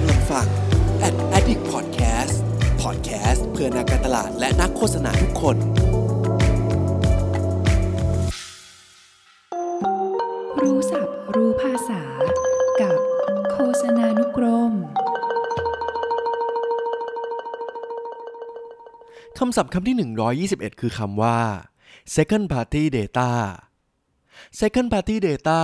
กำลังฟัง Ad Addict Podcast Podcast เพื่อนักการตลาดและนักโฆษณาทุกคน รู้ศัพท์รู้ภาษา กับโฆษณานุกรมคำศัพท์คำที่ 121 คือคำว่า second party data second party data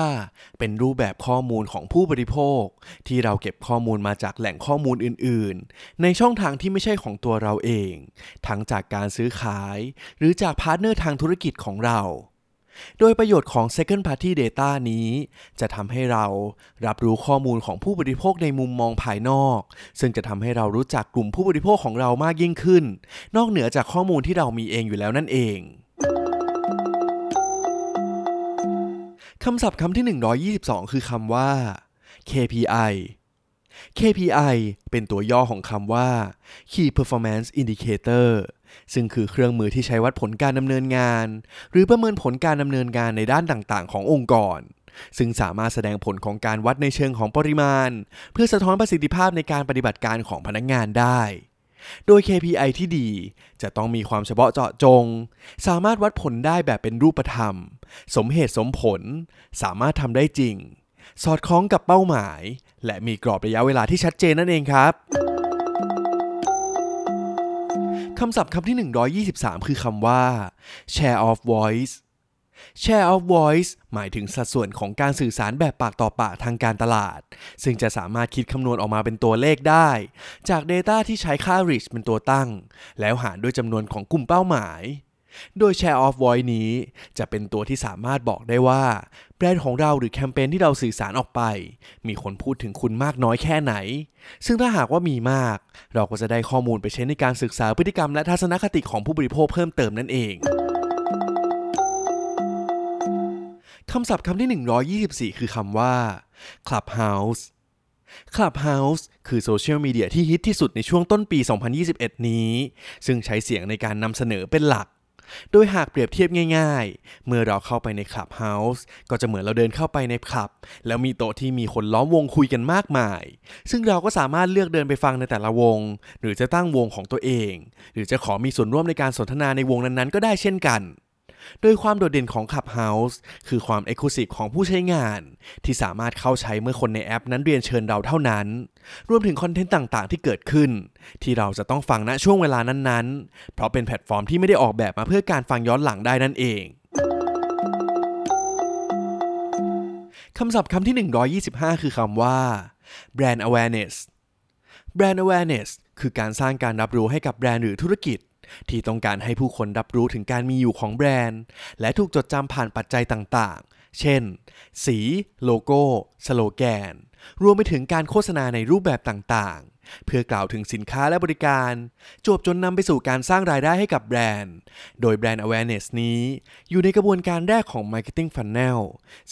เป็นรูปแบบข้อมูลของผู้บริโภค ที่เราเก็บข้อมูลมาจากแหล่งข้อมูลอื่น ๆ ในช่องทางที่ไม่ใช่ของตัวเราเอง ทั้งจากการซื้อขาย หรือจาก partner ทางธุรกิจของเรา โดยประโยชน์ของ second party data นี้ จะทำให้เรารับรู้ข้อมูลของผู้บริโภคในมุมมองภายนอก ซึ่งจะทำให้เรารู้จักกลุ่มผู้บริโภคของเรามากยิ่งขึ้น นอกเหนือจากข้อมูลที่เรามีเองอยู่แล้วนั่นเอง คำศัพท์คำที่ 122 คือคำว่า KPI KPI เป็นตัวย่อของคำว่า Key Performance Indicator ซึ่งคือเครื่องมือที่ใช้วัดผลการดำเนินงาน หรือประเมินผลการดำเนินงานในด้านต่างๆ ขององค์กร ซึ่งสามารถแสดงผลของการวัดในเชิงของปริมาณ เพื่อสะท้อนประสิทธิภาพในการปฏิบัติการของพนักงานได้ โดย KPI ที่ดีจะต้องมีความเฉพาะเจาะจง สามารถวัดผลได้แบบเป็นรูปธรรม สมเหตุสมผล สามารถทำได้จริง สอดคล้องกับเป้าหมาย และมีกรอบระยะเวลาที่ชัดเจนนั่นเองครับคำศัพท์คำที่ 123 คือคำว่า share of voice share of voice หมายถึงสัดส่วนของการสื่อสารแบบปากต่อปากทางการตลาด ซึ่งจะสามารถคิดคำนวณออกมาเป็นตัวเลขได้ จาก Data ที่ใช้ค่า reach เป็นตัวตั้ง แล้วหารด้วยจำนวนของกลุ่มเป้าหมาย โดย Share of Voice นี้ จะเป็นตัวที่สามารถบอกได้ว่า แบรนด์ของเราหรือแคมเปญที่เราสื่อสารออกไป มีคนพูดถึงคุณมากน้อยแค่ไหน ซึ่งถ้าหากว่ามีมาก เราก็จะได้ข้อมูลไปใช้ในการศึกษาพฤติกรรมและทัศนคติของผู้บริโภคเพิ่มเติมนั่นเองคำศัพท์คำที่ 124 คือคำว่า Clubhouse Clubhouse คือโซเชียลมีเดียที่ฮิตที่สุดในช่วงต้นปี 2021 นี้ ซึ่งใช้เสียงในการนำเสนอเป็นหลัก โดยหากเปรียบเทียบง่าย ๆ เมื่อเราเข้าไปในคลับเฮาส์ก็จะเหมือนเราเดินเข้าไปในคลับ แล้วมีโต๊ะที่มีคนล้อมวงคุยกันมากมาย ซึ่งเราก็สามารถเลือกเดินไปฟังในแต่ละวง หรือจะตั้งวงของตัวเอง หรือจะขอมีส่วนร่วมในการสนทนาในวงนั้นๆ ก็ได้เช่นกัน โดยความโดดเด่นของ Clubhouse คือความ Exclusive ของผู้ใช้งาน ที่สามารถเข้าใช้เมื่อคนในแอปนั้นเรียนเชิญเราเท่านั้น รวมถึงคอนเทนต์ต่างๆ ที่เกิดขึ้น ที่เราจะต้องฟังณช่วงเวลานั้นๆ เพราะเป็นแพลตฟอร์มที่ไม่ได้ออกแบบมาเพื่อการฟังย้อนหลังได้นั่นเองคำศัพท์คำที่ 125 คือคำว่า brand awareness brand awareness คือการสร้างการรับรู้ให้กับแบรนด์หรือธุรกิจ ที่ต้องการให้ผู้คนรับรู้ถึงการมีอยู่ของแบรนด์ และถูกจดจำผ่านปัจจัยต่างๆ เช่น สี โลโก้ สโลแกน รวมไปถึงการโฆษณาในรูปแบบต่างๆ เพื่อกล่าวถึงสินค้าและบริการ จวบจนนำไปสู่การสร้างรายได้ให้กับแบรนด์ โดยแบรนด์ awareness นี้ อยู่ในกระบวนการแรกของ marketing funnel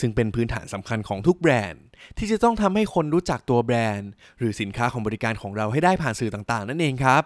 ซึ่งเป็นพื้นฐานสำคัญของทุกแบรนด์ ที่จะต้องทำให้คนรู้จักตัวแบรนด์ หรือสินค้าของบริการของเราให้ได้ผ่านสื่อต่างๆ นั่นเองครับ